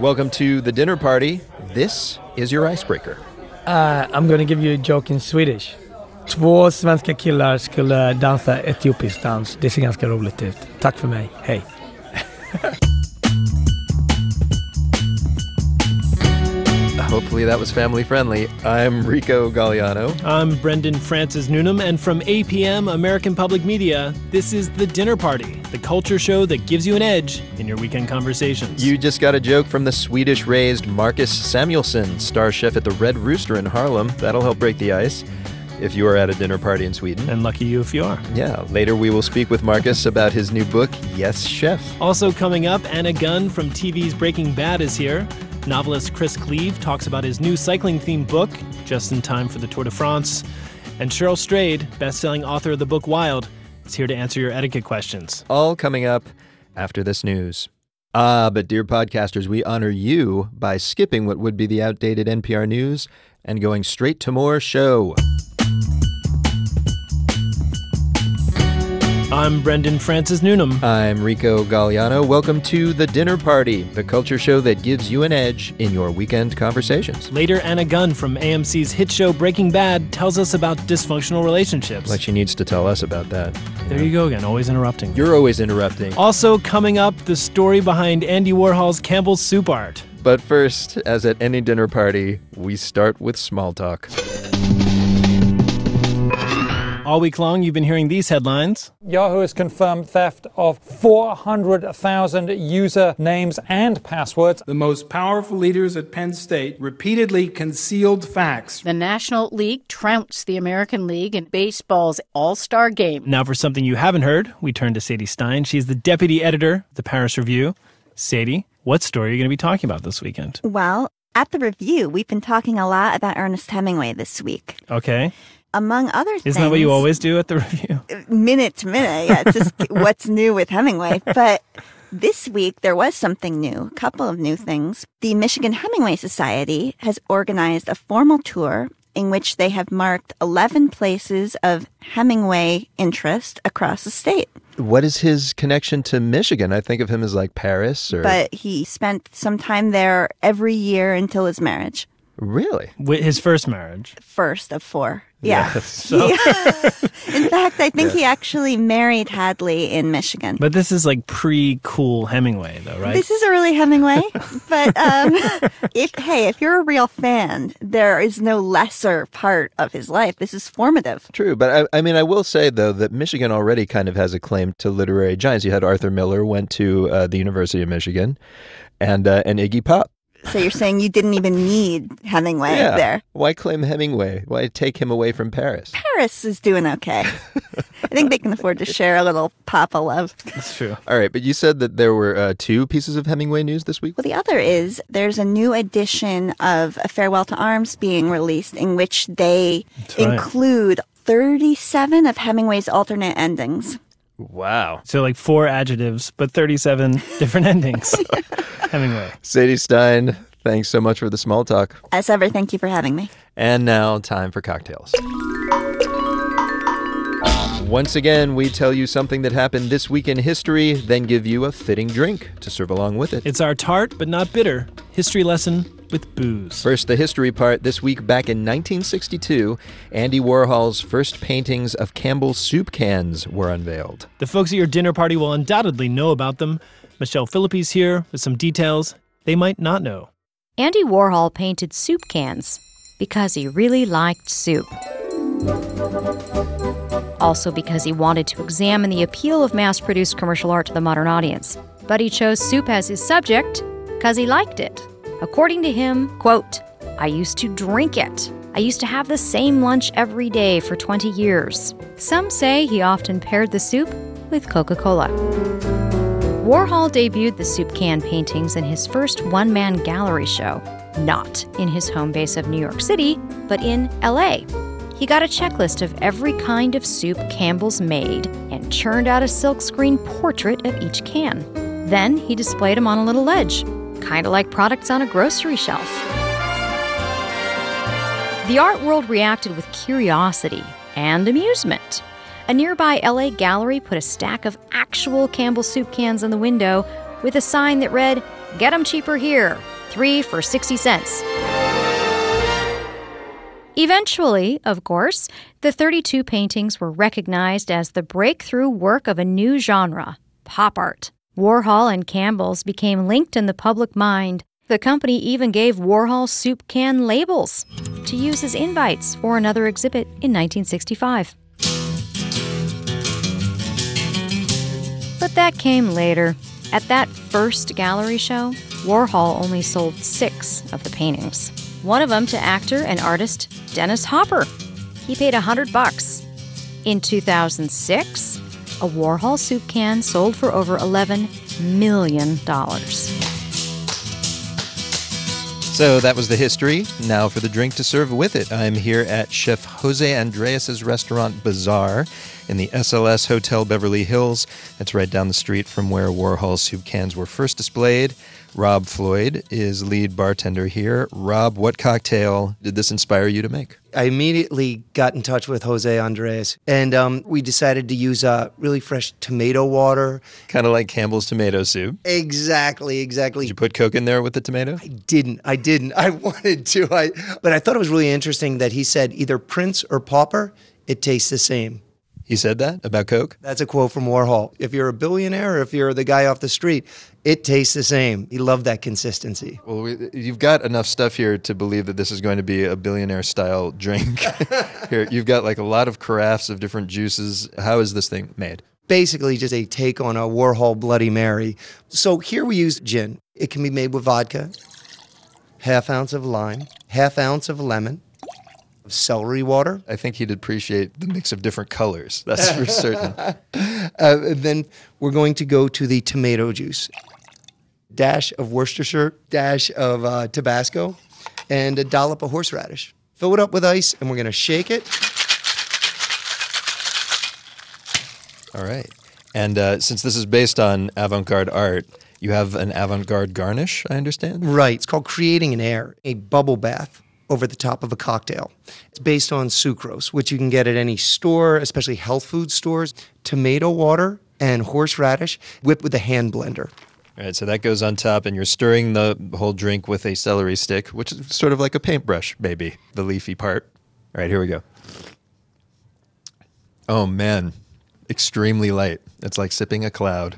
Welcome to the dinner party. This is your icebreaker. Uh, I'm gonna give you a joke in Swedish. Två svenska killar skulle dansa etiopisk dans. Det ser ganska roligt ut. Tack för mig. Hej. Hopefully that was family friendly. I'm Rico Galliano. I'm Brendan Francis Newnham, and from APM American Public Media, this is The Dinner Party, the culture show that gives you an edge in your weekend conversations. You just got a joke from the Swedish raised Marcus Samuelsson, star chef at the Red Rooster in Harlem. That'll help break the ice if you are at a dinner party in Sweden. and lucky you if you are. Yeah, later we will speak with Marcus about his new book, Yes Chef. Also coming up, Anna Gunn from TV's Breaking Bad is here. Novelist Chris Cleave talks about his new cycling-themed book, just in time for the Tour de France. And Cheryl Strayed, best-selling author of the book Wild, is here to answer your etiquette questions. All coming up after this news. Ah, but dear podcasters, we honor you by skipping what would be the outdated NPR news and going straight to more show. I'm Brendan Francis Newnham. I'm Rico Galliano. Welcome to The Dinner Party, the culture show that gives you an edge in your weekend conversations. Later, Anna Gunn from AMC's hit show Breaking Bad tells us about dysfunctional relationships. Like she needs to tell us about that. there you go again, always interrupting. You're always interrupting. Also, coming up, the story behind Andy Warhol's Campbell's Soup Art. But first, as at any dinner party, we start with small talk. All week long, you've been hearing these headlines. Yahoo has confirmed theft of 400,000 user names and passwords. The most powerful leaders at Penn State repeatedly concealed facts. The National League trounced the American League in baseball's All Star game. Now, for something you haven't heard, we turn to Sadie Stein. She's the deputy editor of the Paris Review. Sadie, what story are you going to be talking about this weekend? Well, at the review, we've been talking a lot about Ernest Hemingway this week. Okay. Among other things, Isn't that what you always do at the review? minute to minute. Yeah, it's just what's new with Hemingway. But this week there was something new, a couple of new things. The Michigan Hemingway Society has organized a formal tour in which they have marked 11 places of Hemingway interest across the state. What is his connection to Michigan? I think of him as like Paris or. But he spent some time there every year until his marriage. really? With his first marriage. First of four. Yeah. So, In fact, I think he actually married Hadley in Michigan. but this is like pre-cool Hemingway, though, right? This is early Hemingway, but um, if hey, if you're a real fan, there is no lesser part of his life. This is formative. True, but I, I mean, I will say though that Michigan already kind of has a claim to literary giants. You had Arthur Miller went to uh, the University of Michigan, and uh, and Iggy Pop. So you're saying you didn't even need Hemingway yeah. there. Why claim Hemingway? Why take him away from Paris? Paris is doing okay. I think they can afford to share a little Papa love. That's true. All right, but you said that there were uh, two pieces of Hemingway news this week. Well, the other is there's a new edition of A Farewell to Arms being released in which they right. include 37 of Hemingway's alternate endings. Wow. So like four adjectives, but 37 different endings. Hemingway. Sadie Stein, thanks so much for the small talk. As ever, thank you for having me. And now, time for cocktails. Once again, we tell you something that happened this week in history, then give you a fitting drink to serve along with it. It's our tart, but not bitter, history lesson with booze. First, the history part. This week, back in 1962, Andy Warhol's first paintings of Campbell's soup cans were unveiled. The folks at your dinner party will undoubtedly know about them. Michelle Phillippi's here with some details they might not know. Andy Warhol painted soup cans because he really liked soup. Also, because he wanted to examine the appeal of mass produced commercial art to the modern audience. But he chose soup as his subject because he liked it. According to him, quote, I used to drink it. I used to have the same lunch every day for 20 years. Some say he often paired the soup with Coca Cola. Warhol debuted the soup can paintings in his first one man gallery show, not in his home base of New York City, but in LA. He got a checklist of every kind of soup Campbell's made and churned out a silkscreen portrait of each can. Then he displayed them on a little ledge, kind of like products on a grocery shelf. The art world reacted with curiosity and amusement. A nearby LA gallery put a stack of actual Campbell soup cans in the window with a sign that read, Get 'em cheaper here, three for 60 cents. Eventually, of course, the 32 paintings were recognized as the breakthrough work of a new genre, pop art. Warhol and Campbell's became linked in the public mind. The company even gave Warhol soup can labels to use as invites for another exhibit in 1965. But that came later. At that first gallery show, Warhol only sold six of the paintings. One of them to actor and artist Dennis Hopper. He paid a hundred bucks. In 2006, a Warhol soup can sold for over $11 million. So that was the history. Now for the drink to serve with it. I'm here at Chef Jose Andres's restaurant Bazaar in the SLS Hotel Beverly Hills. That's right down the street from where Warhol soup cans were first displayed. Rob Floyd is lead bartender here. Rob, what cocktail did this inspire you to make? I immediately got in touch with Jose Andres, and um, we decided to use uh, really fresh tomato water. Kind of like Campbell's tomato soup. Exactly, exactly. Did you put Coke in there with the tomato? I didn't. I didn't. I wanted to. I, but I thought it was really interesting that he said either Prince or Pauper, it tastes the same. He said that about Coke? That's a quote from Warhol. If you're a billionaire or if you're the guy off the street, it tastes the same. He loved that consistency. Well, we, you've got enough stuff here to believe that this is going to be a billionaire style drink. here, you've got like a lot of carafes of different juices. How is this thing made? Basically, just a take on a Warhol Bloody Mary. So here we use gin. It can be made with vodka, half ounce of lime, half ounce of lemon, celery water. I think he'd appreciate the mix of different colors. That's for certain. uh, then we're going to go to the tomato juice, dash of Worcestershire, dash of uh, Tabasco, and a dollop of horseradish. Fill it up with ice, and we're going to shake it. All right. And uh, since this is based on avant garde art, you have an avant garde garnish, I understand? Right. It's called Creating an Air, a bubble bath over the top of a cocktail. It's based on sucrose, which you can get at any store, especially health food stores, tomato water, and horseradish whipped with a hand blender. All right, so that goes on top, and you're stirring the whole drink with a celery stick, which is sort of like a paintbrush, maybe, the leafy part. All right, here we go. Oh, man. Extremely light. It's like sipping a cloud.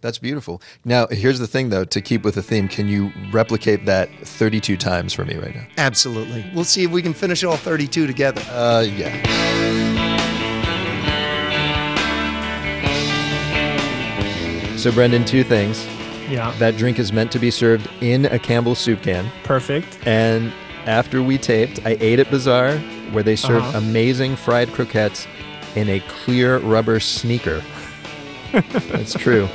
That's beautiful. Now, here's the thing, though, to keep with the theme, can you replicate that 32 times for me right now? Absolutely. We'll see if we can finish all 32 together. Uh, yeah. So, Brendan, two things. Yeah. That drink is meant to be served in a Campbell soup can. Perfect. And after we taped, I ate at Bazaar, where they serve Uh-huh. amazing fried croquettes in a clear rubber sneaker. That's true.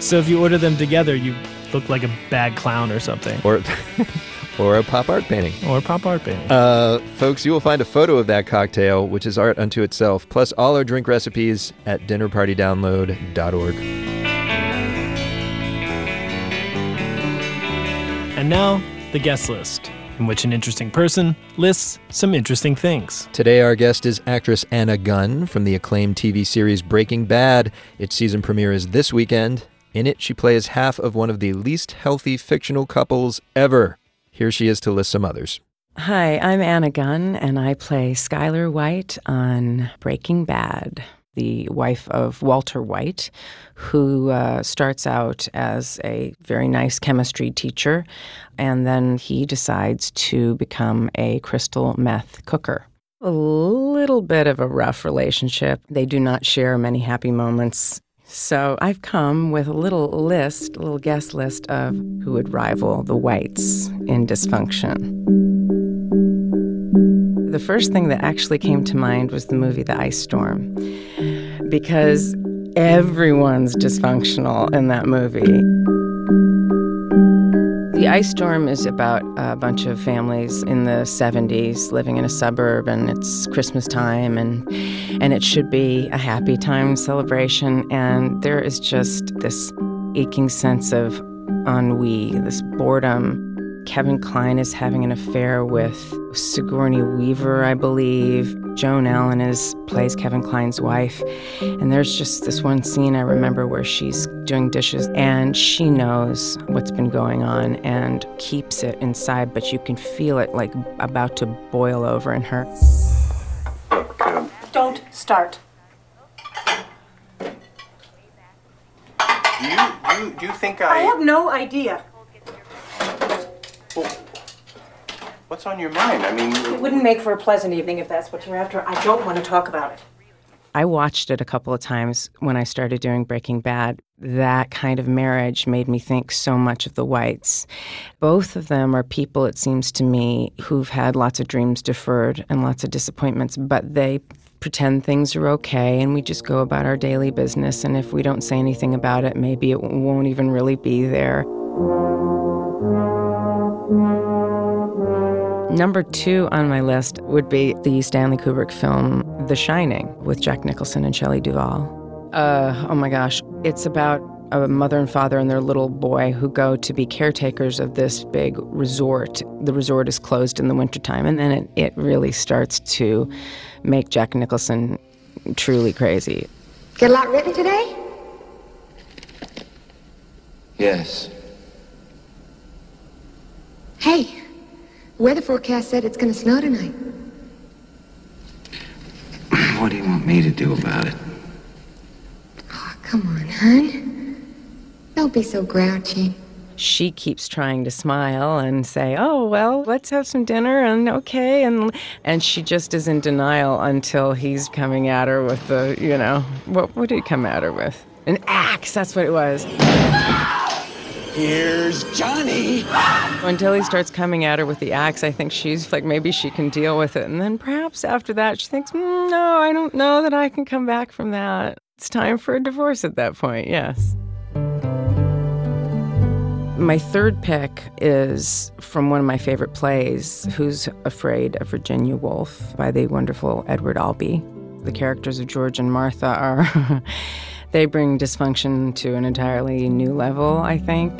So if you order them together, you look like a bad clown or something. Or, or a pop art painting. Or a pop art painting. Uh, folks, you will find a photo of that cocktail, which is art unto itself, plus all our drink recipes at dinnerpartydownload.org. And now, the guest list, in which an interesting person lists some interesting things. Today, our guest is actress Anna Gunn from the acclaimed TV series Breaking Bad. Its season premiere is this weekend. In it, she plays half of one of the least healthy fictional couples ever. Here she is to list some others. Hi, I'm Anna Gunn, and I play Skyler White on Breaking Bad, the wife of Walter White, who uh, starts out as a very nice chemistry teacher, and then he decides to become a crystal meth cooker. A little bit of a rough relationship. They do not share many happy moments. So I've come with a little list, a little guest list of who would rival the Whites in dysfunction. The first thing that actually came to mind was the movie The Ice Storm, because everyone's dysfunctional in that movie. The Ice Storm is about a bunch of families in the 70s living in a suburb, and it's Christmas time, and, and it should be a happy time celebration. And there is just this aching sense of ennui, this boredom. Kevin Kline is having an affair with Sigourney Weaver, I believe. Joan Allen is plays Kevin Kline's wife. And there's just this one scene I remember where she's doing dishes and she knows what's been going on and keeps it inside, but you can feel it like about to boil over in her. Don't start. Do you, do you, do you think I... I have no idea. What's on your mind? I mean... It wouldn't make for a pleasant evening if that's what you're after. I don't want to talk about it. I watched it a couple of times when I started doing Breaking Bad. That kind of marriage made me think so much of the Whites. Both of them are people, it seems to me, who've had lots of dreams deferred and lots of disappointments, but they pretend things are okay and we just go about our daily business. And if we don't say anything about it, maybe it won't even really be there. Number two on my list would be the Stanley Kubrick film The Shining with Jack Nicholson and Shelley Duvall. Uh, oh my gosh, it's about a mother and father and their little boy who go to be caretakers of this big resort. The resort is closed in the wintertime, and then it, it really starts to make Jack Nicholson truly crazy. Get a lot written today? Yes. Hey, weather forecast said it's going to snow tonight. What do you want me to do about it? Oh, come on, hon. Don't be so grouchy. She keeps trying to smile and say, "Oh, well, let's have some dinner and okay." And and she just is in denial until he's coming at her with the, you know, what what did he come at her with? An axe. That's what it was. Here's Johnny. Until he starts coming at her with the axe, I think she's like, maybe she can deal with it. And then perhaps after that, she thinks, mm, no, I don't know that I can come back from that. It's time for a divorce at that point, yes. My third pick is from one of my favorite plays, Who's Afraid of Virginia Woolf by the wonderful Edward Albee. The characters of George and Martha are, they bring dysfunction to an entirely new level, I think.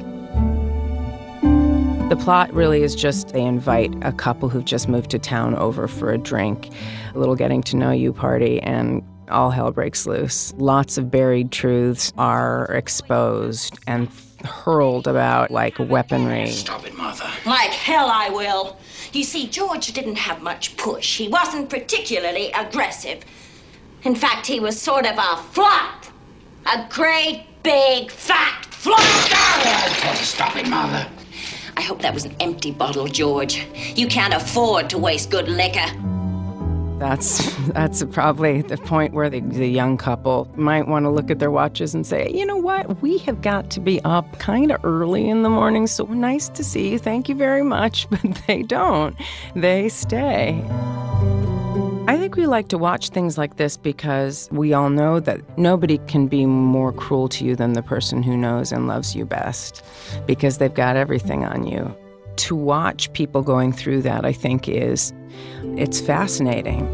The plot really is just they invite a couple who've just moved to town over for a drink, a little getting to know you party, and all hell breaks loose. Lots of buried truths are exposed and hurled about like weaponry. Stop it, Martha. Like hell I will. You see, George didn't have much push. He wasn't particularly aggressive. In fact, he was sort of a flop. A great, big, fat flop. Oh, stop it, Mother. I hope that was an empty bottle, George. You can't afford to waste good liquor. That's that's probably the point where the, the young couple might want to look at their watches and say, you know what, we have got to be up kind of early in the morning. So nice to see you, thank you very much. But they don't. They stay. I think we like to watch things like this because we all know that nobody can be more cruel to you than the person who knows and loves you best because they've got everything on you. To watch people going through that, I think, is it's fascinating.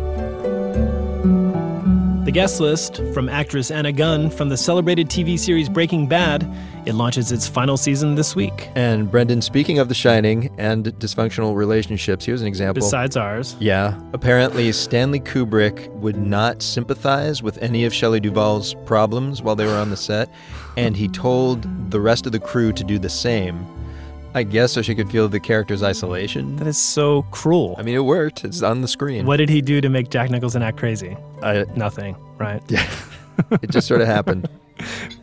The guest list from actress Anna Gunn from the celebrated TV series Breaking Bad. It launches its final season this week. And Brendan, speaking of The Shining and dysfunctional relationships, here's an example. Besides ours. Yeah. Apparently, Stanley Kubrick would not sympathize with any of Shelley Duvall's problems while they were on the set, and he told the rest of the crew to do the same. I guess so she could feel the character's isolation. That is so cruel. I mean, it worked. It's on the screen. What did he do to make Jack Nicholson act crazy? I, Nothing, right? Yeah. it just sort of happened.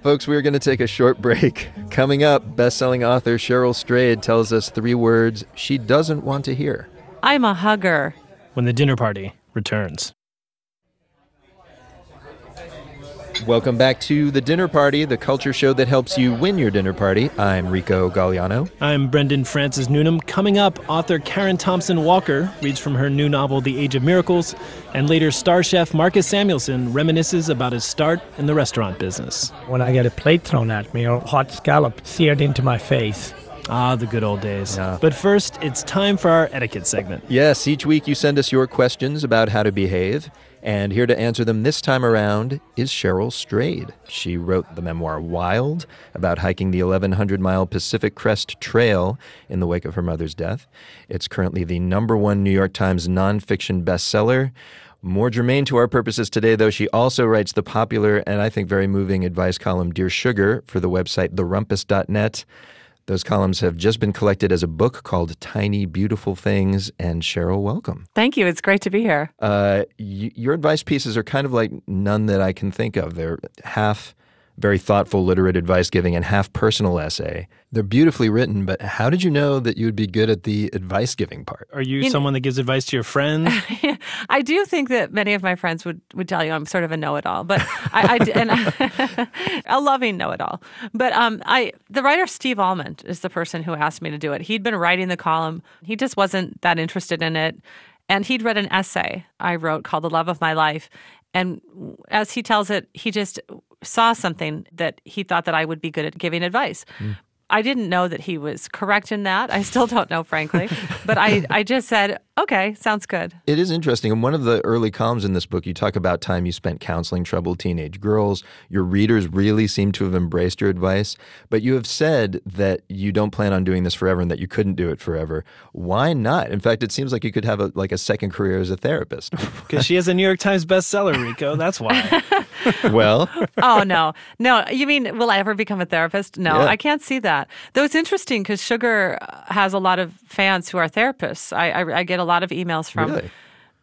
Folks, we're going to take a short break. Coming up, best-selling author Cheryl Strayed tells us three words she doesn't want to hear. I'm a hugger. When the dinner party returns. Welcome back to The Dinner Party, the culture show that helps you win your dinner party. I'm Rico Galliano. I'm Brendan Francis Newnham. Coming up, author Karen Thompson Walker reads from her new novel, The Age of Miracles, and later star chef Marcus Samuelsson reminisces about his start in the restaurant business. When I get a plate thrown at me or hot scallop seared into my face. Ah, the good old days. But first, it's time for our etiquette segment. Yes, each week you send us your questions about how to behave. And here to answer them this time around is Cheryl Strayed. She wrote the memoir Wild about hiking the 1,100 mile Pacific Crest Trail in the wake of her mother's death. It's currently the number one New York Times nonfiction bestseller. More germane to our purposes today, though, she also writes the popular and I think very moving advice column Dear Sugar for the website therumpus.net. Those columns have just been collected as a book called Tiny Beautiful Things. And Cheryl, welcome. Thank you. It's great to be here. Uh, y- your advice pieces are kind of like none that I can think of. They're half very thoughtful literate advice giving and half personal essay. They're beautifully written, but how did you know that you would be good at the advice giving part? Are you, You- someone that gives advice to your friends? I do think that many of my friends would, would tell you I'm sort of a know-it-all, but I, I d- and I, a loving know-it-all. But um, I the writer Steve Almond is the person who asked me to do it. He'd been writing the column. He just wasn't that interested in it, and he'd read an essay I wrote called "The Love of My Life," and as he tells it, he just saw something that he thought that I would be good at giving advice. Hmm. I didn't know that he was correct in that. I still don't know, frankly. But I, I just said, okay, sounds good. It is interesting. In one of the early columns in this book, you talk about time you spent counseling troubled teenage girls. Your readers really seem to have embraced your advice, but you have said that you don't plan on doing this forever and that you couldn't do it forever. Why not? In fact, it seems like you could have a, like a second career as a therapist. Because she has a New York Times bestseller, Rico. That's why. well, oh no no you mean will i ever become a therapist no Yeah. i can't see that though it's interesting because sugar uh, has a lot of fans who are therapists i i, I get a lot of emails from Really?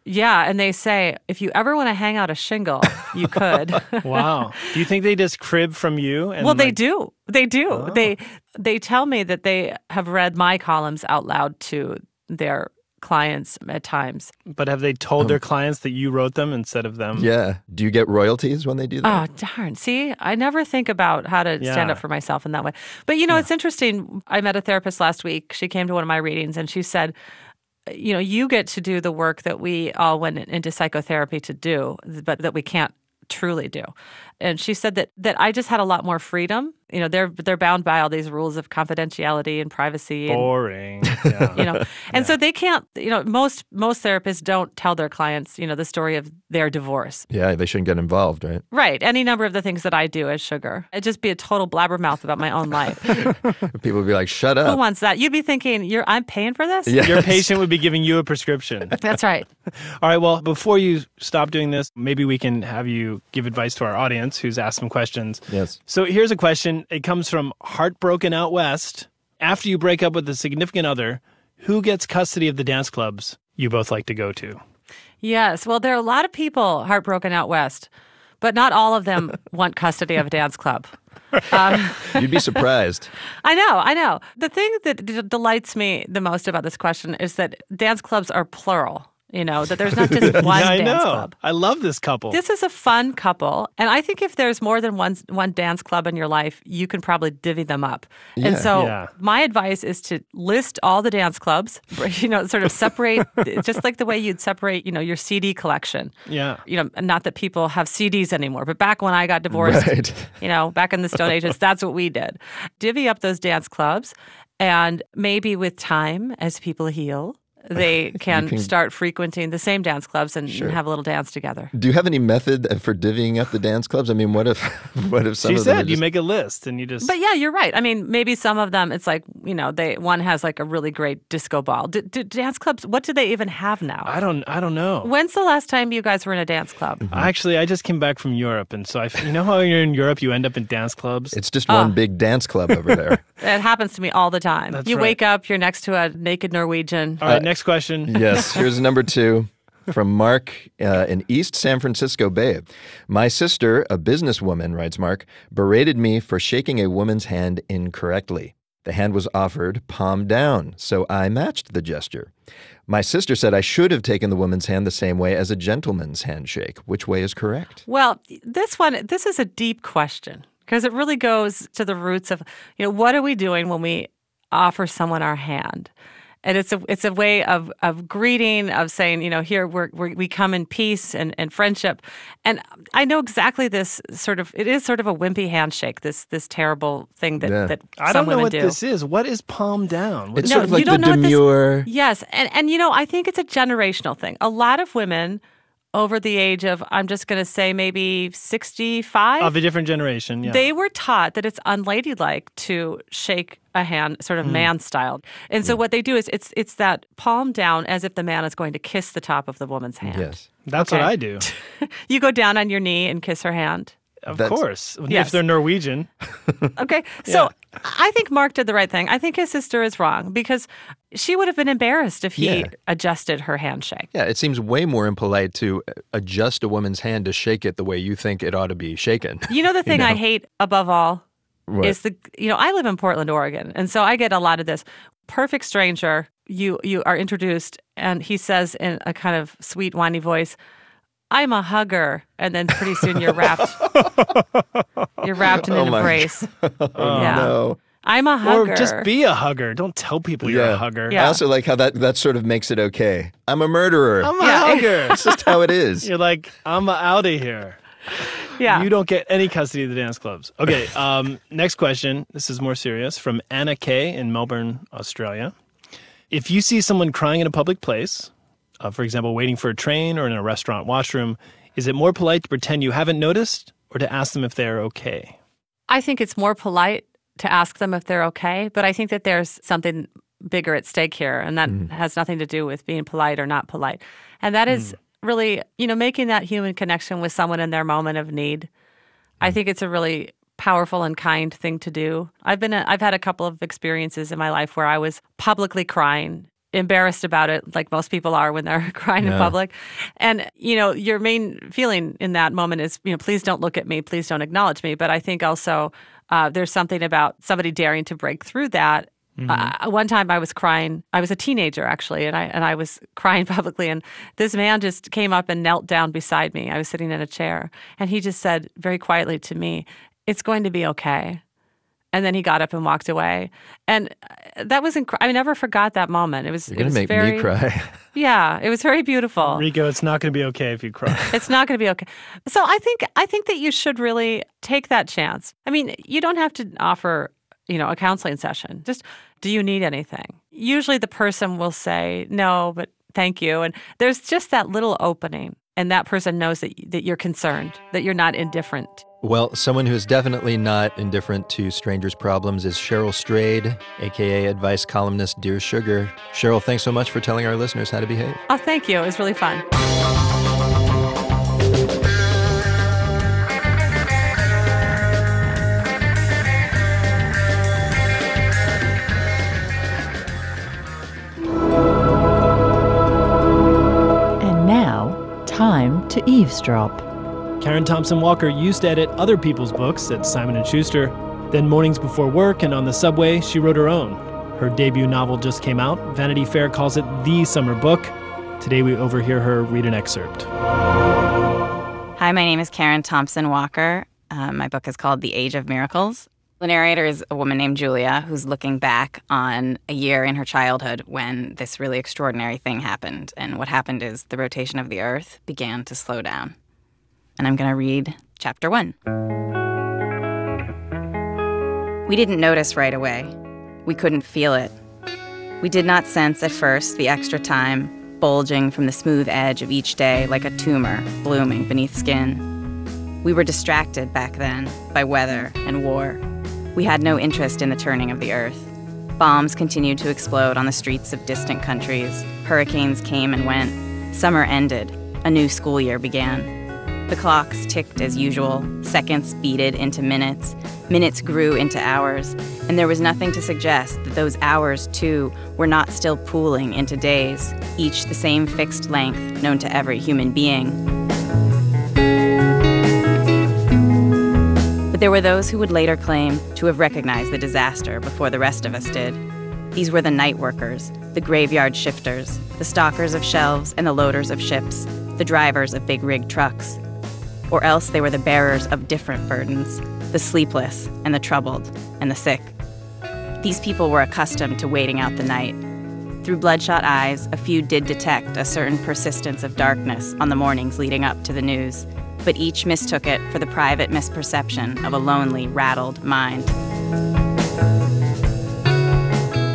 yeah and they say if you ever want to hang out a shingle you could wow. Do you think they just crib from you? And well they do they do Oh. they they tell me that they have read my columns out loud to their clients at times But have they told their um, clients that you wrote them instead of them? yeah. Do you get royalties when they do that? Oh, darn. See, I never think about how to stand up for myself in that way. But, you know, it's interesting. I met a therapist last week. She came to one of my readings and she said, you know, you get to do the work that we all went into psychotherapy to do, but that we can't truly do. And she said that that I just had a lot more freedom. You know, they're they're bound by all these rules of confidentiality and privacy and Boring. Yeah. you know and so they can't you know most most therapists don't tell their clients you know the story of their divorce Yeah, they shouldn't get involved, right? Right. Any number of the things that I do as sugar. I'd just be a total blabbermouth about my own life. People would be like, shut up." Who wants that? You'd be thinking, "You're I'm paying for this." Yes. Your patient would be giving you a prescription. That's right. All right. Well, before you stop doing this, maybe we can have you give advice to our audience who's asked some questions. Yes. So here's a question. It comes from Heartbroken Out West. After you break up with a significant other, who gets custody of the dance clubs you both like to go to? Yes. Well, there are a lot of people heartbroken out west, but not all of them want custody of a dance club. Um, You'd be surprised. I know, I know. The thing that d- delights me the most about this question is that dance clubs are plural. You know, that there's not just one yeah, I dance know. club. I love this couple. This is a fun couple, and I think if there's more than one one dance club in your life, you can probably divvy them up. Yeah. And so, Yeah. my advice is to list all the dance clubs. You know, sort of separate, just like the way you'd separate, you know, your CD collection. yeah. You know, not that people have CDs anymore, but back when I got divorced, Right. you know, back in the Stone Ages, that's what we did. Divvy up those dance clubs, and maybe with time, as people heal, they can, can- start frequenting the same dance clubs and, Sure. and have a little dance together. Do you have any method for divvying up the dance clubs? I mean, what if what if some She of them are said you just- make a list and you just. But yeah, you're right. I mean, maybe some of them, it's like you know, they one has like a really great disco ball. Do, do dance clubs? What do they even have now? I don't. I don't know. When's the last time you guys were in a dance club? Mm-hmm. Actually, I just came back from Europe, and so I, you know how you're in Europe, you end up in dance clubs. It's just one oh. big dance club over there. It happens to me all the time. That's you right. wake up, you're next to a naked Norwegian. All right, uh, next question. yes, here's number two from Mark uh, in East San Francisco Bay. My sister, a businesswoman, writes Mark, berated me for shaking a woman's hand incorrectly. The hand was offered palm down, so I matched the gesture. My sister said I should have taken the woman's hand the same way as a gentleman's handshake. Which way is correct? Well, this one, this is a deep question because it really goes to the roots of, you know, what are we doing when we offer someone our hand? And it's a it's a way of of greeting, of saying, you know, here we're, we're we come in peace and, and friendship. And I know exactly this sort of it is sort of a wimpy handshake. This this terrible thing that Yeah. that I don't know women what do. this is. What is palm down? What It's is- sort of like you don't the know what this- demure. Yes, and and you know, I think it's a generational thing. A lot of women over the age of, I'm just going to say maybe 65. Of a different generation, yeah. They were taught that it's unladylike to shake a hand sort of Mm. man style. And so what they do is it's it's that palm down as if the man is going to kiss the top of the woman's hand. Yes. That's what I do. You go down on your knee and kiss her hand. Of That's- course. Yes. If they're Norwegian. Okay. So I think Mark did the right thing. I think his sister is wrong because she would have been embarrassed if he Yeah. adjusted her handshake. Yeah, it seems way more impolite to adjust a woman's hand to shake it the way you think it ought to be shaken. You know the thing I know? hate above all What? is the you know I live in Portland, Oregon, and so I get a lot of this perfect stranger. You you are introduced, and he says in a kind of sweet, whiny voice, "I'm a hugger," and then pretty soon you're wrapped. you're wrapped in Oh an my embrace. Oh, yeah. no. I'm a hugger. Or just be a hugger. Don't tell people you're a hugger. I also like how that, that sort of makes it okay. I'm a murderer. I'm a hugger. It's just how it is. You're like, I'm out of here. Yeah. You don't get any custody of the dance clubs. Okay. Um, next question. This is more serious from Anna Kay in Melbourne, Australia. If you see someone crying in a public place, uh, for example, waiting for a train or in a restaurant washroom, is it more polite to pretend you haven't noticed or to ask them if they're okay? I think it's more polite to ask them if they're okay, but I think that there's something bigger at stake here, and that has nothing to do with being polite or not polite. And that is really, you know, making that human connection with someone in their moment of need. I think it's a really powerful and kind thing to do. I've been, a, I've had a couple of experiences in my life where I was publicly crying. Embarrassed about it, like most people are when they're crying in public. And, you know, your main feeling in that moment is, you know, please don't look at me, please don't acknowledge me. But I think also uh, there's something about somebody daring to break through that. Uh, one time I was crying. I was a teenager actually, and I and I was crying publicly. And this man just came up and knelt down beside me. I was sitting in a chair, and he just said very quietly to me, "It's going to be okay." And then he got up and walked away. And uh, that was incredible. I never forgot that moment. It was. You're it going was to make very, me cry. Yeah, it was very beautiful. Rico, it's not going to be okay if you cry. It's not going to be okay. So I think I think that you should really take that chance. I mean, you don't have to offer, you know, a counseling session. Just do you need anything? Usually the person will say no, but thank you. And there's just that little opening and that person knows that that you're concerned, that you're not indifferent. Well, someone who is definitely not indifferent to strangers' problems is Cheryl Strayed, aka advice columnist Dear Sugar. Cheryl, thanks so much for telling our listeners how to behave. Oh, thank you. It was really fun. Time to eavesdrop. Karen Thompson Walker used to edit other people's books at Simon & Schuster. Then mornings before work and on the subway, she wrote her own. Her debut novel just came out. Vanity Fair calls it the summer book. Today we overhear her read an excerpt. Hi, my name is Karen Thompson Walker. Um, my book is called The Age of Miracles. The narrator is a woman named Julia who's looking back on a year in her childhood when this really extraordinary thing happened. And what happened is the rotation of the earth began to slow down. And I'm going to read chapter one. We didn't notice right away. We couldn't feel it. We did not sense at first the extra time bulging from the smooth edge of each day like a tumor blooming beneath skin. We were distracted back then by weather and war. We had no interest in the turning of the earth. Bombs continued to explode on the streets of distant countries. Hurricanes came and went. Summer ended. A new school year began. The clocks ticked as usual. Seconds beaded into minutes. Minutes grew into hours. And there was nothing to suggest that those hours, too, were not still pooling into days, each the same fixed length known to every human being. But there were those who would later claim to have recognized the disaster before the rest of us did. These were the night workers, the graveyard shifters, the stockers of shelves and the loaders of ships, the drivers of big rig trucks. Or else they were the bearers of different burdens, the sleepless and the troubled and the sick. These people were accustomed to waiting out the night. Through bloodshot eyes, a few did detect a certain persistence of darkness on the mornings leading up to the news, but each mistook it for the private misperception of a lonely, rattled mind.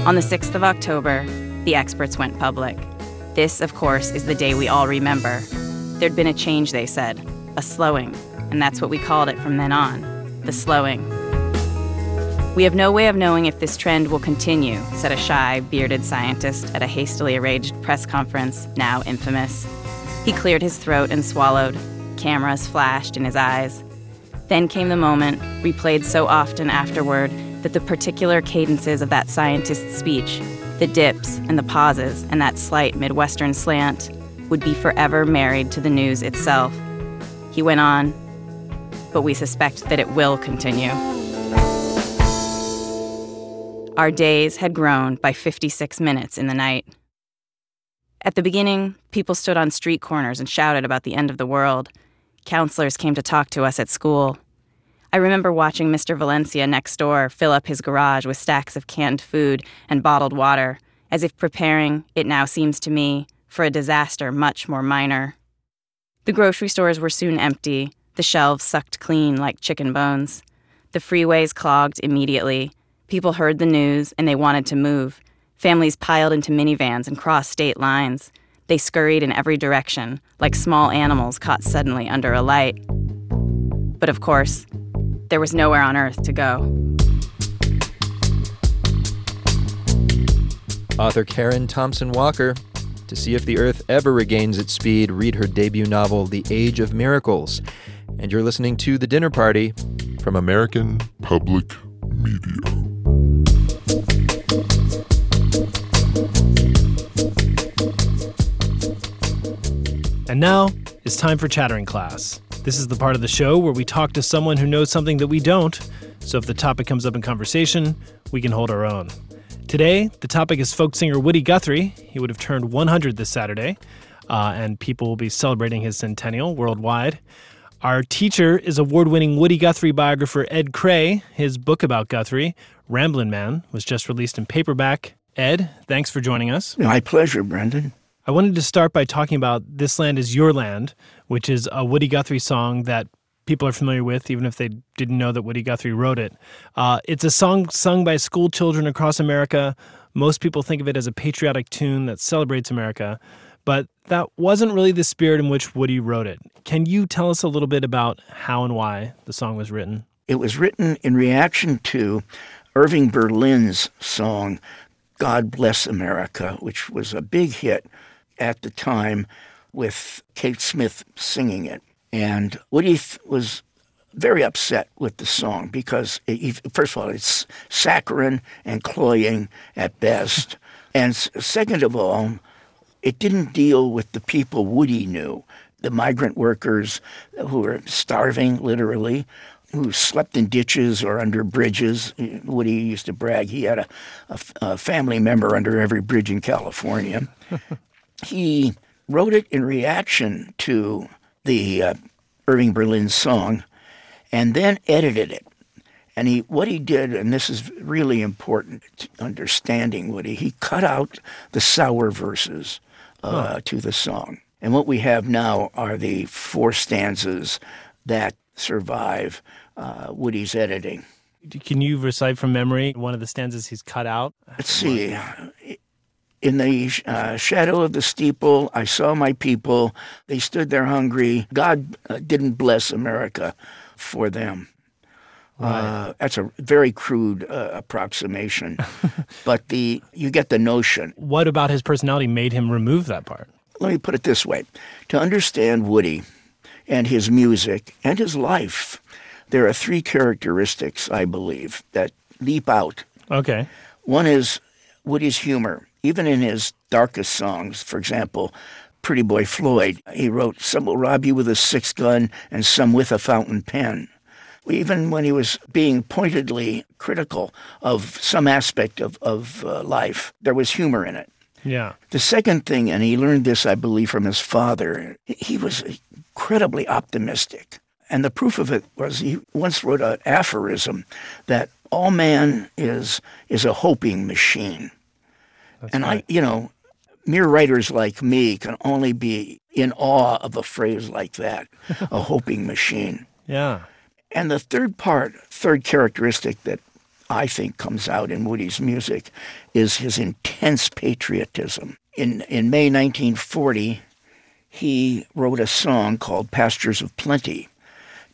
On the 6th of October, the experts went public. This, of course, is the day we all remember. There'd been a change, they said, a slowing, and that's what we called it from then on the slowing. We have no way of knowing if this trend will continue, said a shy, bearded scientist at a hastily arranged press conference, now infamous. He cleared his throat and swallowed. Cameras flashed in his eyes. Then came the moment, replayed so often afterward, that the particular cadences of that scientist's speech, the dips and the pauses and that slight Midwestern slant, would be forever married to the news itself. He went on, but we suspect that it will continue. Our days had grown by 56 minutes in the night. At the beginning, people stood on street corners and shouted about the end of the world. Counselors came to talk to us at school. I remember watching Mr. Valencia next door fill up his garage with stacks of canned food and bottled water, as if preparing, it now seems to me, for a disaster much more minor. The grocery stores were soon empty, the shelves sucked clean like chicken bones. The freeways clogged immediately. People heard the news and they wanted to move. Families piled into minivans and crossed state lines. They scurried in every direction, like small animals caught suddenly under a light. But of course, there was nowhere on earth to go. Author Karen Thompson Walker. To see if the Earth ever regains its speed, read her debut novel, The Age of Miracles. And you're listening to The Dinner Party from American Public Media. And now it's time for Chattering Class. This is the part of the show where we talk to someone who knows something that we don't, so if the topic comes up in conversation, we can hold our own. Today, the topic is folk singer Woody Guthrie. He would have turned 100 this Saturday, uh, and people will be celebrating his centennial worldwide. Our teacher is award winning Woody Guthrie biographer Ed Cray. His book about Guthrie, Ramblin' Man, was just released in paperback. Ed, thanks for joining us. My pleasure, Brendan. I wanted to start by talking about This Land is Your Land, which is a Woody Guthrie song that people are familiar with, even if they didn't know that Woody Guthrie wrote it. Uh, it's a song sung by school children across America. Most people think of it as a patriotic tune that celebrates America, but that wasn't really the spirit in which Woody wrote it. Can you tell us a little bit about how and why the song was written? It was written in reaction to Irving Berlin's song, God Bless America, which was a big hit at the time with Kate Smith singing it. And Woody was very upset with the song because, it, first of all, it's saccharine and cloying at best. and second of all, it didn't deal with the people Woody knew the migrant workers who were starving, literally, who slept in ditches or under bridges. Woody used to brag he had a, a, a family member under every bridge in California. he wrote it in reaction to the uh, Irving Berlin song and then edited it. And he, what he did, and this is really important understanding Woody, he cut out the sour verses uh, huh. to the song. And what we have now are the four stanzas that survive uh, Woody's editing. Can you recite from memory one of the stanzas he's cut out? Let's see. In the uh, shadow of the steeple, I saw my people. They stood there hungry. God uh, didn't bless America for them. Right. Uh, that's a very crude uh, approximation, but the you get the notion. What about his personality made him remove that part? Let me put it this way: to understand Woody and his music and his life, there are three characteristics I believe that leap out. Okay. One is Woody's humor even in his darkest songs, for example, Pretty Boy Floyd, he wrote, Some will rob you with a six gun and some with a fountain pen. Even when he was being pointedly critical of some aspect of, of uh, life, there was humor in it. Yeah. The second thing, and he learned this, I believe, from his father, he was incredibly optimistic. And the proof of it was he once wrote an aphorism that all man is is a hoping machine. That's and right. I, you know, mere writers like me can only be in awe of a phrase like that, a hoping machine. Yeah. And the third part, third characteristic that I think comes out in Woody's music is his intense patriotism. In in May 1940, he wrote a song called Pastures of Plenty.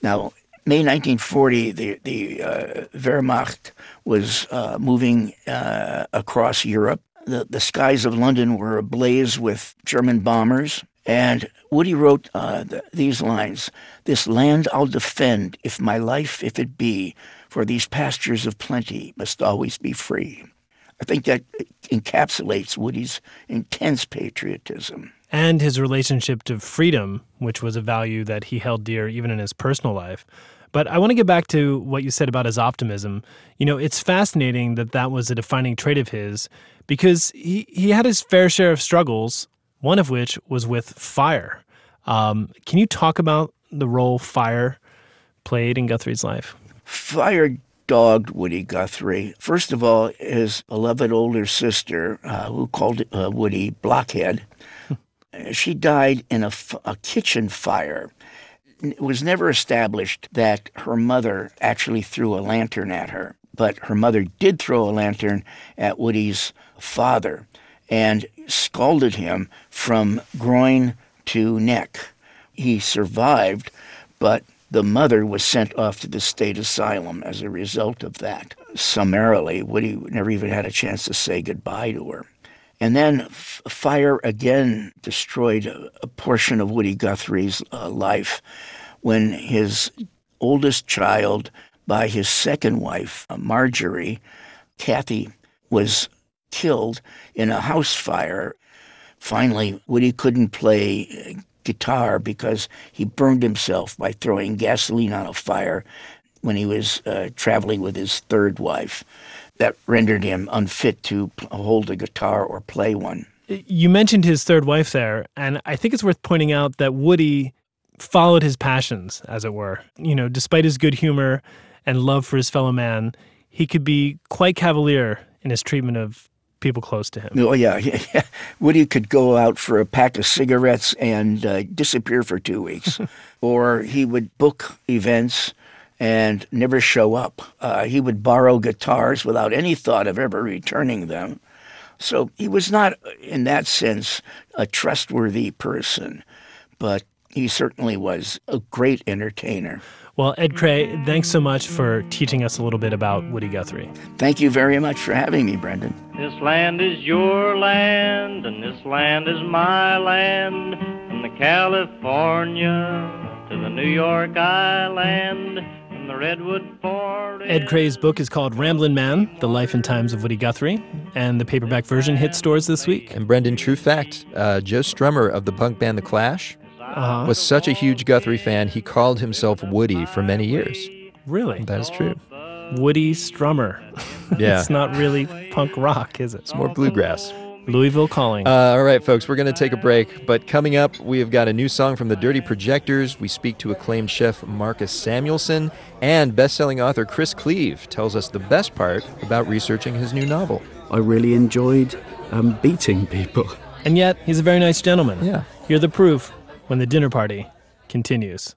Now, May 1940, the, the uh, Wehrmacht was uh, moving uh, across Europe. The, the skies of London were ablaze with German bombers. And Woody wrote uh, th- these lines This land I'll defend, if my life, if it be, for these pastures of plenty must always be free. I think that encapsulates Woody's intense patriotism. And his relationship to freedom, which was a value that he held dear even in his personal life. But I want to get back to what you said about his optimism. You know, it's fascinating that that was a defining trait of his because he, he had his fair share of struggles, one of which was with fire. Um, can you talk about the role fire played in Guthrie's life? Fire dogged Woody Guthrie. First of all, his beloved older sister, uh, who called uh, Woody Blockhead, she died in a, f- a kitchen fire. It was never established that her mother actually threw a lantern at her, but her mother did throw a lantern at Woody's father and scalded him from groin to neck. He survived, but the mother was sent off to the state asylum as a result of that. Summarily, Woody never even had a chance to say goodbye to her. And then f- fire again destroyed a, a, portion of Woody Guthrie's uh, life when his oldest child, by his second wife, uh, Marjorie, Kathy, was killed in a house fire. Finally, Woody couldn't play uh, guitar because he burned himself by throwing gasoline on a fire when he was uh, traveling with his third wife. That rendered him unfit to hold a guitar or play one. You mentioned his third wife there, and I think it's worth pointing out that Woody followed his passions, as it were. You know, despite his good humor and love for his fellow man, he could be quite cavalier in his treatment of people close to him. Oh yeah, yeah. Woody could go out for a pack of cigarettes and uh, disappear for two weeks, or he would book events and never show up. Uh, he would borrow guitars without any thought of ever returning them. So he was not, in that sense, a trustworthy person, but he certainly was a great entertainer. Well, Ed Cray, thanks so much for teaching us a little bit about Woody Guthrie. Thank you very much for having me, Brendan. This land is your land, and this land is my land, from the California to the New York Island. From the redwood forest. Ed Cray's book is called Ramblin' Man The Life and Times of Woody Guthrie, and the paperback version hit stores this week. And Brendan, true fact uh, Joe Strummer of the punk band The Clash uh-huh. was such a huge Guthrie fan, he called himself Woody for many years. Really? That is true. Woody Strummer. Yeah. it's not really punk rock, is it? It's more bluegrass. Louisville calling. Uh, all right, folks, we're going to take a break. But coming up, we have got a new song from the Dirty Projectors. We speak to acclaimed chef Marcus Samuelsson, and best-selling author Chris Cleave tells us the best part about researching his new novel. I really enjoyed um, beating people. And yet, he's a very nice gentleman. Yeah. You're the proof when the dinner party continues.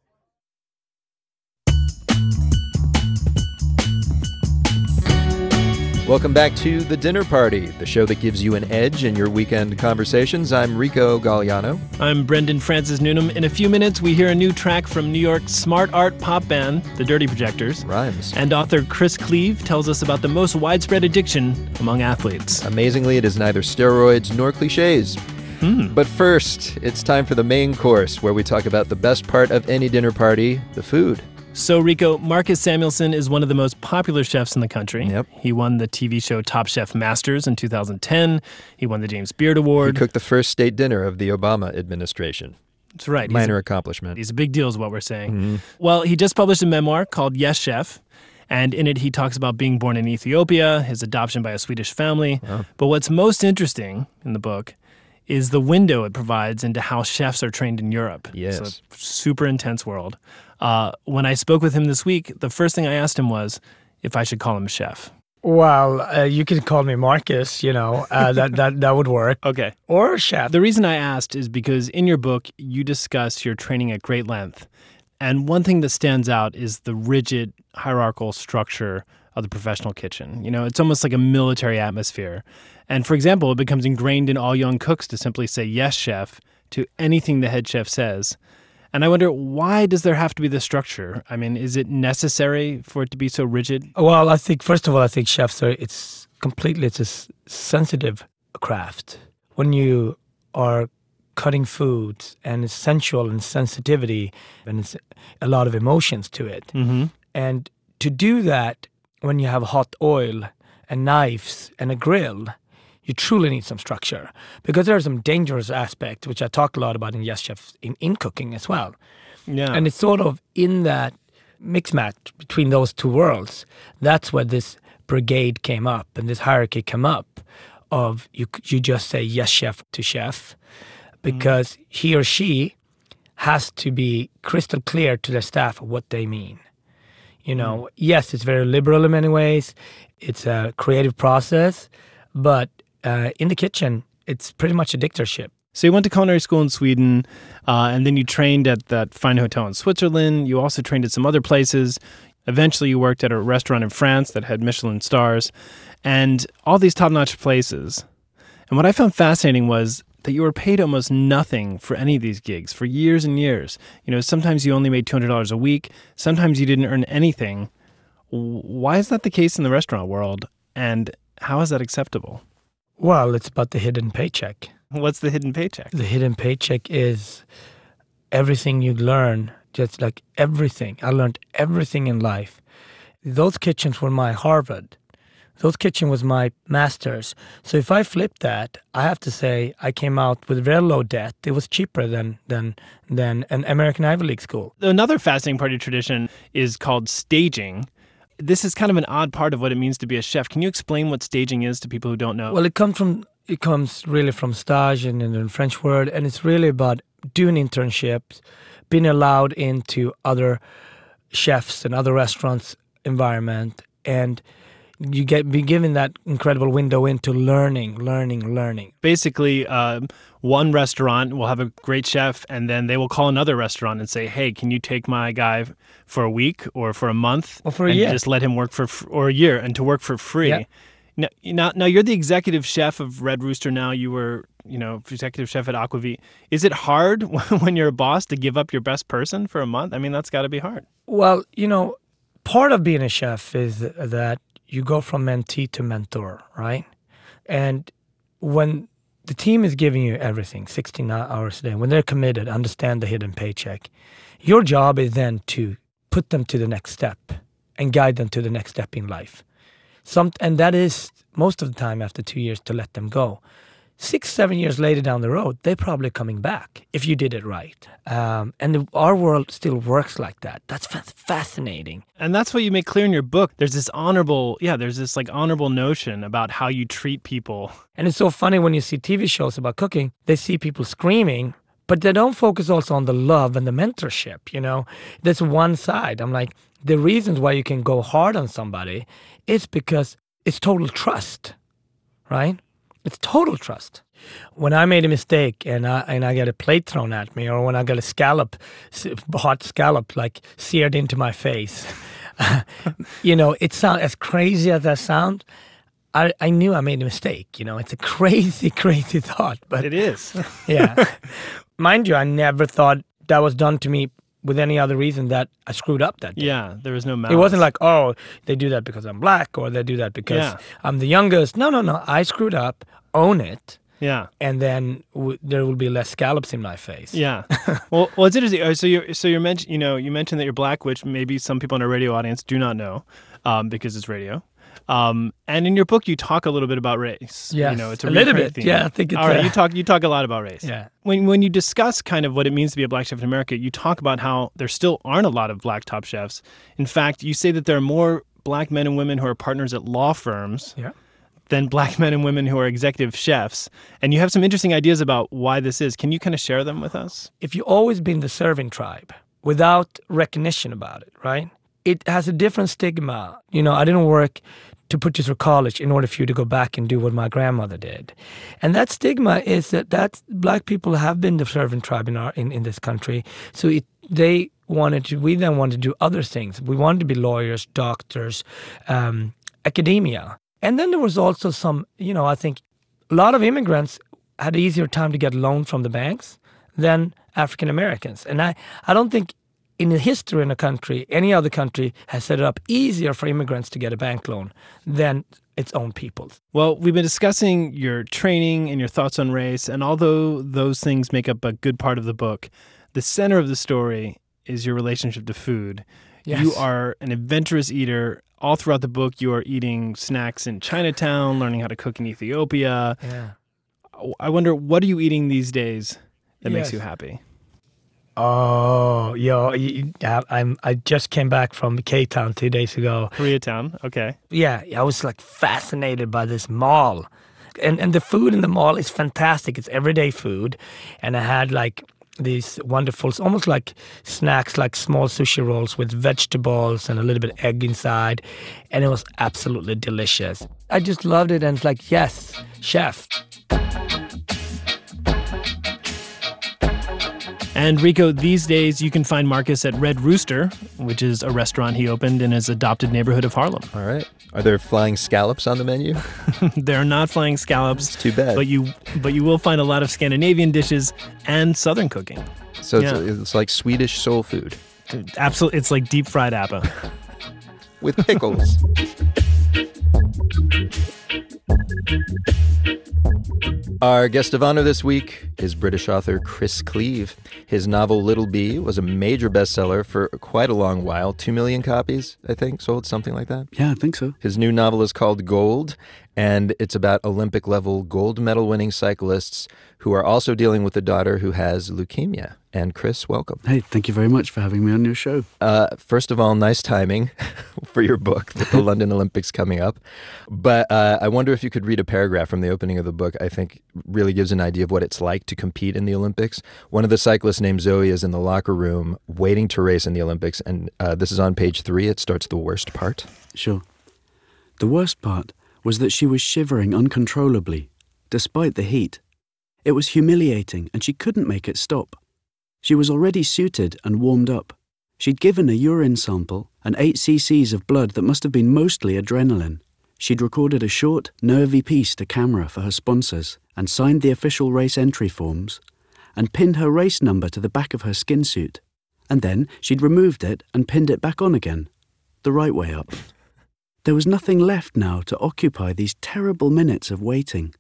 Welcome back to The Dinner Party, the show that gives you an edge in your weekend conversations. I'm Rico Galliano. I'm Brendan Francis Newnham. In a few minutes, we hear a new track from New York's smart art pop band, The Dirty Projectors. Rhymes. And author Chris Cleave tells us about the most widespread addiction among athletes. Amazingly, it is neither steroids nor cliches. Hmm. But first, it's time for the main course, where we talk about the best part of any dinner party the food. So, Rico, Marcus Samuelsson is one of the most popular chefs in the country. Yep. He won the TV show Top Chef Masters in 2010. He won the James Beard Award. He cooked the first state dinner of the Obama administration. That's right. Minor he's a, accomplishment. He's a big deal, is what we're saying. Mm-hmm. Well, he just published a memoir called Yes Chef. And in it, he talks about being born in Ethiopia, his adoption by a Swedish family. Wow. But what's most interesting in the book is the window it provides into how chefs are trained in Europe. Yes. It's a super intense world. Uh, when I spoke with him this week, the first thing I asked him was if I should call him chef. Well, uh, you can call me Marcus, you know, uh, that, that, that would work. Okay. Or chef. The reason I asked is because in your book, you discuss your training at great length. And one thing that stands out is the rigid hierarchical structure of the professional kitchen. You know, it's almost like a military atmosphere. And for example, it becomes ingrained in all young cooks to simply say yes, chef, to anything the head chef says. And I wonder why does there have to be this structure? I mean, is it necessary for it to be so rigid? Well, I think first of all, I think chefs are it's completely it's a sensitive craft. When you are cutting foods and it's sensual and sensitivity and it's a lot of emotions to it. Mm-hmm. And to do that when you have hot oil and knives and a grill, you truly need some structure because there are some dangerous aspects, which I talk a lot about in Yes Chef in, in cooking as well. Yeah. And it's sort of in that mix match between those two worlds. That's where this brigade came up and this hierarchy came up of you, you just say yes, chef to chef because he or she has to be crystal clear to their staff what they mean. You know, yes, it's very liberal in many ways. It's a creative process, but uh, in the kitchen, it's pretty much a dictatorship. So you went to culinary school in Sweden, uh, and then you trained at that fine hotel in Switzerland. You also trained at some other places. Eventually, you worked at a restaurant in France that had Michelin stars, and all these top-notch places. And what I found fascinating was that you were paid almost nothing for any of these gigs for years and years. You know, sometimes you only made two hundred dollars a week. Sometimes you didn't earn anything. Why is that the case in the restaurant world? And how is that acceptable? Well, it's about the hidden paycheck. What's the hidden paycheck? The hidden paycheck is everything you learn, just like everything. I learned everything in life. Those kitchens were my Harvard. Those kitchen was my master's. So if I flip that, I have to say I came out with very low debt. It was cheaper than than than an American Ivy League school. Another fascinating part of your tradition is called staging. This is kind of an odd part of what it means to be a chef. Can you explain what staging is to people who don't know? Well, it comes from it comes really from stage and in the French word, and it's really about doing internships, being allowed into other chefs and other restaurants environment, and you get be given that incredible window into learning, learning, learning. Basically, um, one restaurant will have a great chef, and then they will call another restaurant and say, "Hey, can you take my guy for a week or for a month, Or for a and year. Just let him work for or a year and to work for free." Yeah. Now, now, now, you're the executive chef of Red Rooster. Now you were, you know, executive chef at Aquavit. Is it hard when you're a boss to give up your best person for a month? I mean, that's got to be hard. Well, you know, part of being a chef is that you go from mentee to mentor, right? And when the team is giving you everything, 16 hours a day, when they're committed, understand the hidden paycheck, your job is then to put them to the next step and guide them to the next step in life. Some, and that is most of the time after two years to let them go. Six, seven years later down the road, they're probably coming back if you did it right. Um, and the, our world still works like that. That's fa- fascinating. And that's what you make clear in your book. There's this honorable, yeah, there's this like honorable notion about how you treat people. And it's so funny when you see TV shows about cooking, they see people screaming, but they don't focus also on the love and the mentorship, you know? That's one side. I'm like, the reasons why you can go hard on somebody is because it's total trust, right? It's total trust. When I made a mistake and I and I get a plate thrown at me, or when I got a scallop, hot scallop like seared into my face, you know, it sounds as crazy as that sound. I, I knew I made a mistake. You know, it's a crazy, crazy thought, but it is. yeah, mind you, I never thought that was done to me with any other reason that I screwed up that day. Yeah, there was no malice. It wasn't like, oh, they do that because I'm black or they do that because Yeah. I'm the youngest. No, no, no. I screwed up, own it, Yeah. and then w- there will be less scallops in my face. Yeah. well, well, it's interesting. Uh, So you're so you're mentioned. You know, you mentioned that you're black, which maybe some people in our radio audience do not know, um, because it's radio. Um, and in your book, you talk a little bit about race. Yes, you know, it's a, a little bit. theme. Yeah, I think it's All right, a- you talk you talk a lot about race. Yeah. When when you discuss kind of what it means to be a black chef in America, you talk about how there still aren't a lot of black top chefs. In fact, you say that there are more black men and women who are partners at law firms Yeah. than black men and women who are executive chefs. And you have some interesting ideas about why this is. Can you kind of share them with us? if you've always been the serving tribe without recognition about it, right? It has a different stigma. You know, I didn't work to put you through college in order for you to go back and do what my grandmother did. And that stigma is that that black people have been the servant tribe in our in, in this country. So it they wanted to. We then wanted to do other things. We wanted to be lawyers, doctors, um, academia, and then there was also some. You know, I think a lot of immigrants had easier time to get loan from the banks than African Americans, and I I don't think in the history in a country, any other country has set it up easier for immigrants to get a bank loan than its own people. Well, we've been discussing your training and your thoughts on race, and although those things make up a good part of the book, the center of the story is your relationship to food. Yes. You are an adventurous eater. All throughout the book, you are eating snacks in Chinatown, learning how to cook in Ethiopia. Yeah. I wonder, what are you eating these days that makes you happy? Oh, yo, I'm. I just came back from K Town two days ago. Koreatown, okay. Yeah, I was like fascinated by this mall, and and the food in the mall is fantastic. It's everyday food, and I had like these wonderful, almost like snacks, like small sushi rolls with vegetables and a little bit of egg inside, and it was absolutely delicious. I just loved it, and it's like yes, chef. And Rico, these days you can find Marcus at Red Rooster, which is a restaurant he opened in his adopted neighborhood of Harlem. All right. Are there flying scallops on the menu? there are not flying scallops. too bad. But you but you will find a lot of Scandinavian dishes and southern cooking. So it's, it's like Swedish soul food Absolutely, it's like deep fried appa. with pickles. Our guest of honor this week is British author Chris Cleave. His novel Little Bee was a major bestseller for quite a long while. Two million copies, I think, sold, something like that. Yeah, I think so. His new novel is called Gold, and it's about Olympic level gold medal winning cyclists who are also dealing with a daughter who has leukemia. And Chris, welcome. Hey, thank you very much for having me on your show. Uh, first of all, nice timing for your book with the London Olympics coming up. But uh, I wonder if you could read a paragraph from the opening of the book. I think really gives an idea of what it's like to compete in the Olympics. One of the cyclists named Zoe is in the locker room waiting to race in the Olympics, and uh, this is on page three. It starts the worst part. Sure. The worst part was that she was shivering uncontrollably, despite the heat. It was humiliating, and she couldn't make it stop. She was already suited and warmed up. She'd given a urine sample and 8 cc's of blood that must have been mostly adrenaline. She'd recorded a short, nervy piece to camera for her sponsors and signed the official race entry forms and pinned her race number to the back of her skin suit. And then she'd removed it and pinned it back on again, the right way up. There was nothing left now to occupy these terrible minutes of waiting.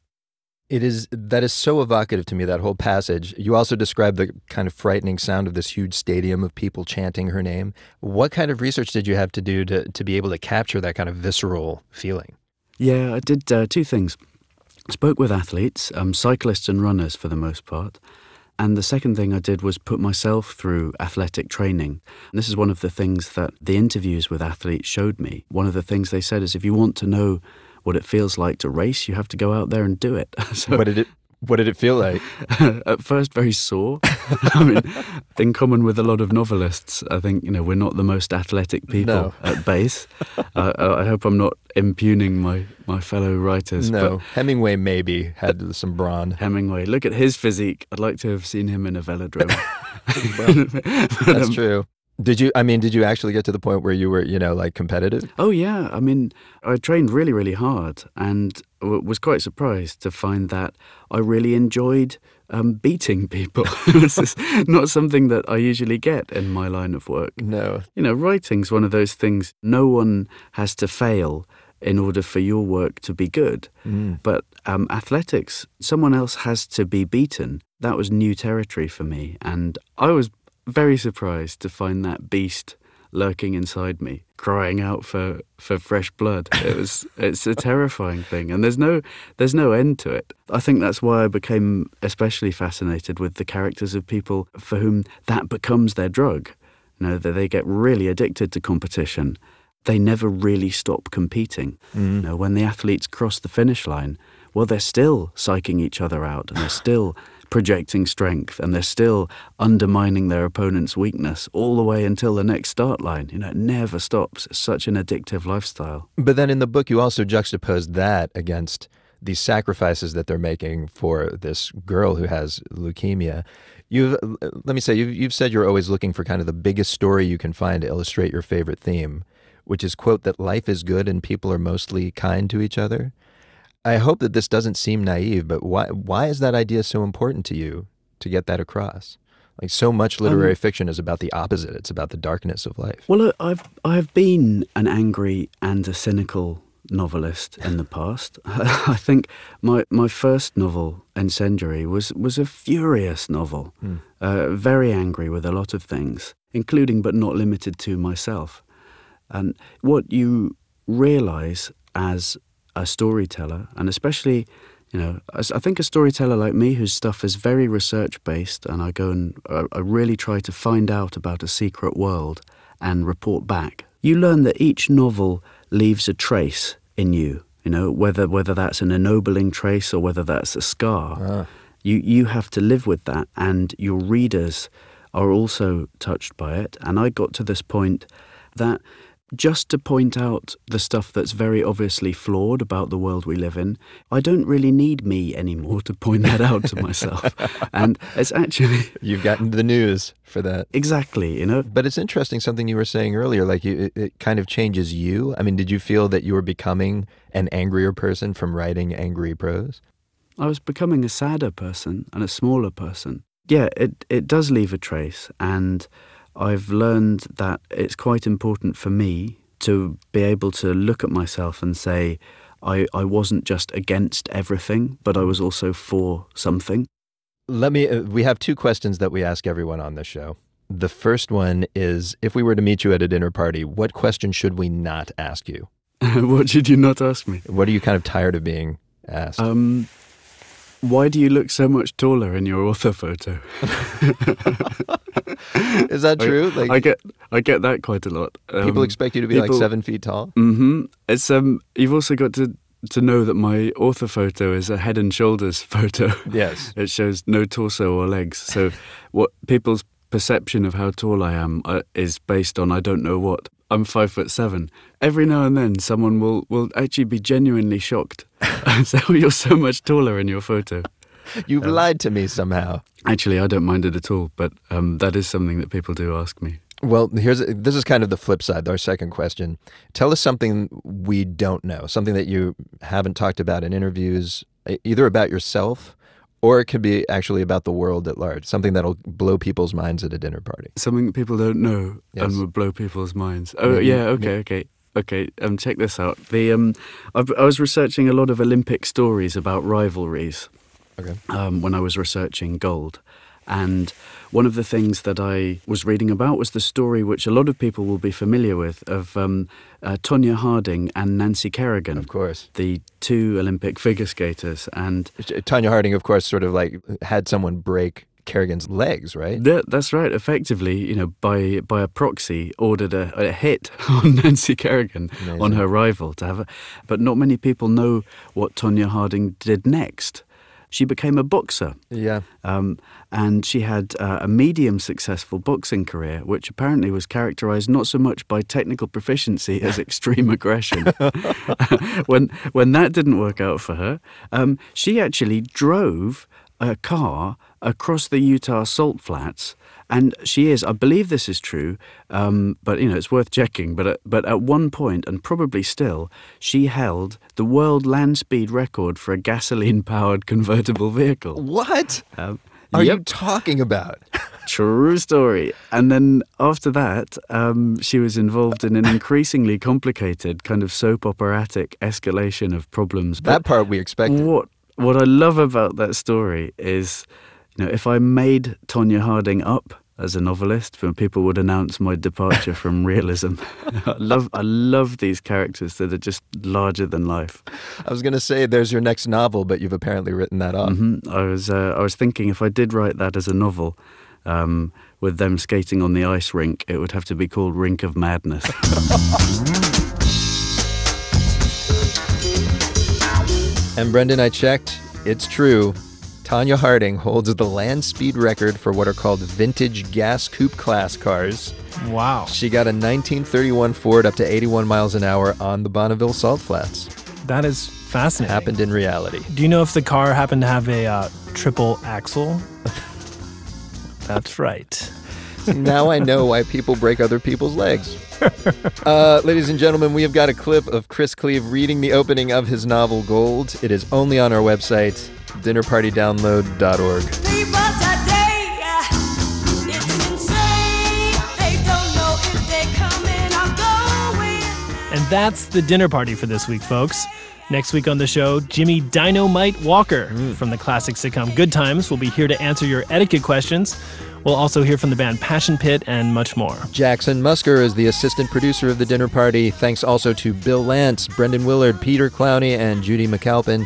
It is that is so evocative to me that whole passage. You also describe the kind of frightening sound of this huge stadium of people chanting her name. What kind of research did you have to do to to be able to capture that kind of visceral feeling? Yeah, I did uh, two things. Spoke with athletes, um, cyclists and runners for the most part. And the second thing I did was put myself through athletic training. And this is one of the things that the interviews with athletes showed me. One of the things they said is if you want to know what it feels like to race, you have to go out there and do it. so did it what did it feel like? at first very sore. I mean, in common with a lot of novelists, I think you know we're not the most athletic people No. at base. uh, I hope I'm not impugning my my fellow writers. No, Hemingway maybe had some brawn. Hemingway, look at his physique. I'd like to have seen him in a velodrome. That's um, true. Did you? I mean, did you actually get to the point where you were, you know, like competitive? Oh yeah, I mean, I trained really, really hard, and w- was quite surprised to find that I really enjoyed um, beating people. this is not something that I usually get in my line of work. No, You know, writing's one of those things. No one has to fail in order for your work to be good. Mm. But um, athletics, someone else has to be beaten. That was new territory for me, and I was very surprised to find that beast lurking inside me, crying out for, for fresh blood. It was it's a terrifying thing, and there's no there's no end to it. I think that's why I became especially fascinated with the characters of people for whom that becomes their drug. You know that they get really addicted to competition. They never really stop competing. Mm. You know, when the athletes cross the finish line, well, they're still psyching each other out, and they're still projecting strength and they're still undermining their opponent's weakness all the way until the next start line. You know, it never stops. It's such an addictive lifestyle. But then in the book, you also juxtapose that against these sacrifices that they're making for this girl who has leukemia. You've let me say you've you've said you're always looking for kind of the biggest story you can find to illustrate your favorite theme, which is quote that life is good and people are mostly kind to each other. I hope that this doesn't seem naive, but why why is that idea so important to you to get that across? Like so much literary Um, fiction is about the opposite. It's about the darkness of life. Well, I- I've I've been an angry and a cynical novelist in the past. I think my my first novel, Incendiary, was was a furious novel, Hmm. uh, very angry with a lot of things, including but not limited to myself. And what you realize as a storyteller, and especially, you know, I think a storyteller like me whose stuff is very research based, and I go and uh, I really try to find out about a secret world and report back. You learn that each novel leaves a trace in you. You know, whether whether that's an ennobling trace or whether that's a scar. You you have to live with that, and your readers are also touched by it. And I got to this point that just to point out the stuff that's very obviously flawed about the world we live in, I don't really need me anymore to point that out to myself. and it's actually You've gotten the news for that. Exactly, you know. But it's interesting something you were saying earlier. Like you, it, it kind of changes you. I mean, did you feel that you were becoming an angrier person from writing angry prose? I was becoming a sadder person and a smaller person. Yeah, it, it does leave a trace, and I've learned that it's quite important for me to be able to look at myself and say, I, I wasn't just against everything, but I was also for something. Let me. Uh, we have two questions that we ask everyone on this show. The first one is: If we were to meet you at a dinner party, what question should we not ask you? what should you not ask me? What are you kind of tired of being asked? Um, why do you look so much taller in your author photo? Is that I- true? Like- I get I get that quite a lot. People expect you to be like seven feet tall? Mm-hmm. It's um. You've also got to to know that my author photo is a head and shoulders photo. Yes. it shows no torso or legs. So what people's perception of how tall I am uh, is based on I don't know what. I'm five foot seven. Every now and then, someone will will actually be genuinely shocked. so you're so much taller in your photo. You've lied to me somehow. Actually, I don't mind it at all, but um, that is something that people do ask me. Well, here's this is kind of the flip side. Our second question: Tell us something we don't know, something that you haven't talked about in interviews, either about yourself, or it could be actually about the world at large. Something that'll blow people's minds at a dinner party. Something that people don't know Yes. and would blow people's minds. Oh Maybe- yeah, okay, okay, okay. Um, check this out. The um, I, I was researching a lot of Olympic stories about rivalries. Okay. Um, when I was researching gold, and one of the things that I was reading about was the story, which a lot of people will be familiar with, of um, uh, Tonya Harding and Nancy Kerrigan. Of course, the two Olympic figure skaters, and Tonya Harding, of course, sort of like had someone break Kerrigan's legs, right? That, that's right. Effectively, you know, by by a proxy, ordered a, a hit on Nancy Kerrigan on her rival to have a, but not many people know what Tonya Harding did next. She became a boxer. Yeah. Um, and she had uh, a medium successful boxing career, which apparently was characterized not so much by technical proficiency as extreme aggression. when, when that didn't work out for her, um, she actually drove a car across the Utah salt flats. And she is, I believe this is true, um, but you know it's worth checking. But at, but at one point, and probably still, she held the world land speed record for a gasoline-powered convertible vehicle. What um, are you talking about? True story. And then after that, um, she was involved in an increasingly complicated kind of soap operatic escalation of problems. That part we expected. What what I love about that story is, you know, if I made Tonya Harding up as a novelist, when people would announce my departure from realism, I love I love these characters that are just larger than life. I was going to say, there's your next novel, but you've apparently written that off. hmm I was uh, I was thinking if I did write that as a novel, um, with them skating on the ice rink, it would have to be called Rink of Madness. And Brendan, I checked. It's true. Tonya Harding holds the land speed record for what are called vintage gas coupe class cars. Wow. She got a 1931 Ford up to 81 miles an hour on the Bonneville Salt Flats. That is Fascinating. happened in reality. Do you know if the car happened to have a uh, triple axle? That's right. now I know why people break other people's legs. Uh, ladies and gentlemen, we have got a clip of Chris Cleave reading the opening of his novel Gold. It is only on our website, dinnerpartydownload.org. People today, it's insane. They don't know if they're coming or going. And that's the dinner party for this week, folks. Next week on the show, Jimmy Dynamite Walker from the classic sitcom Good Times will be here to answer your etiquette questions. We'll also hear from the band Passion Pit and much more. Jackson Musker is the assistant producer of the dinner party. Thanks also to Bill Lance, Brendan Willard, Peter Clowney, and Judy McAlpin.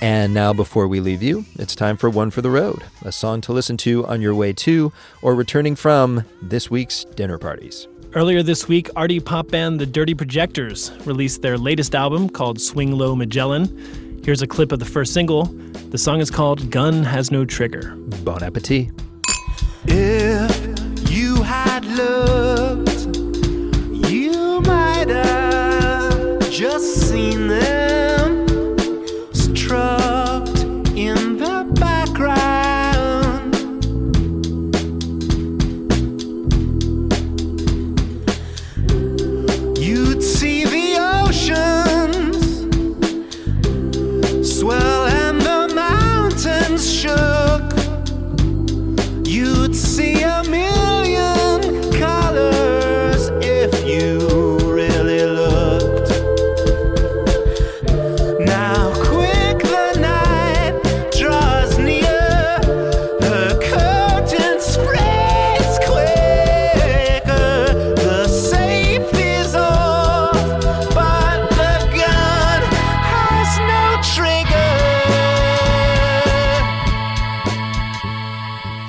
And now, before we leave you, it's time for One for the Road, a song to listen to on your way to or returning from this week's dinner parties. Earlier this week, arty pop band The Dirty Projectors released their latest album called Swing Low Magellan. Here's a clip of the first single. The song is called Gun Has No Trigger. Bon appetit. Just seen them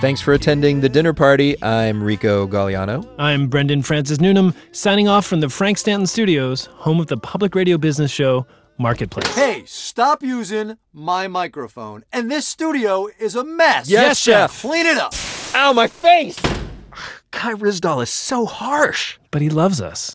Thanks for attending the dinner party. I'm Rico Galliano. I'm Brendan Francis Newnham, signing off from the Frank Stanton Studios, home of the public radio business show Marketplace. Hey, stop using my microphone. And this studio is a mess. Yes, chef. Clean it up. Ow, my face! Kai Ryssdal is so harsh. But he loves us.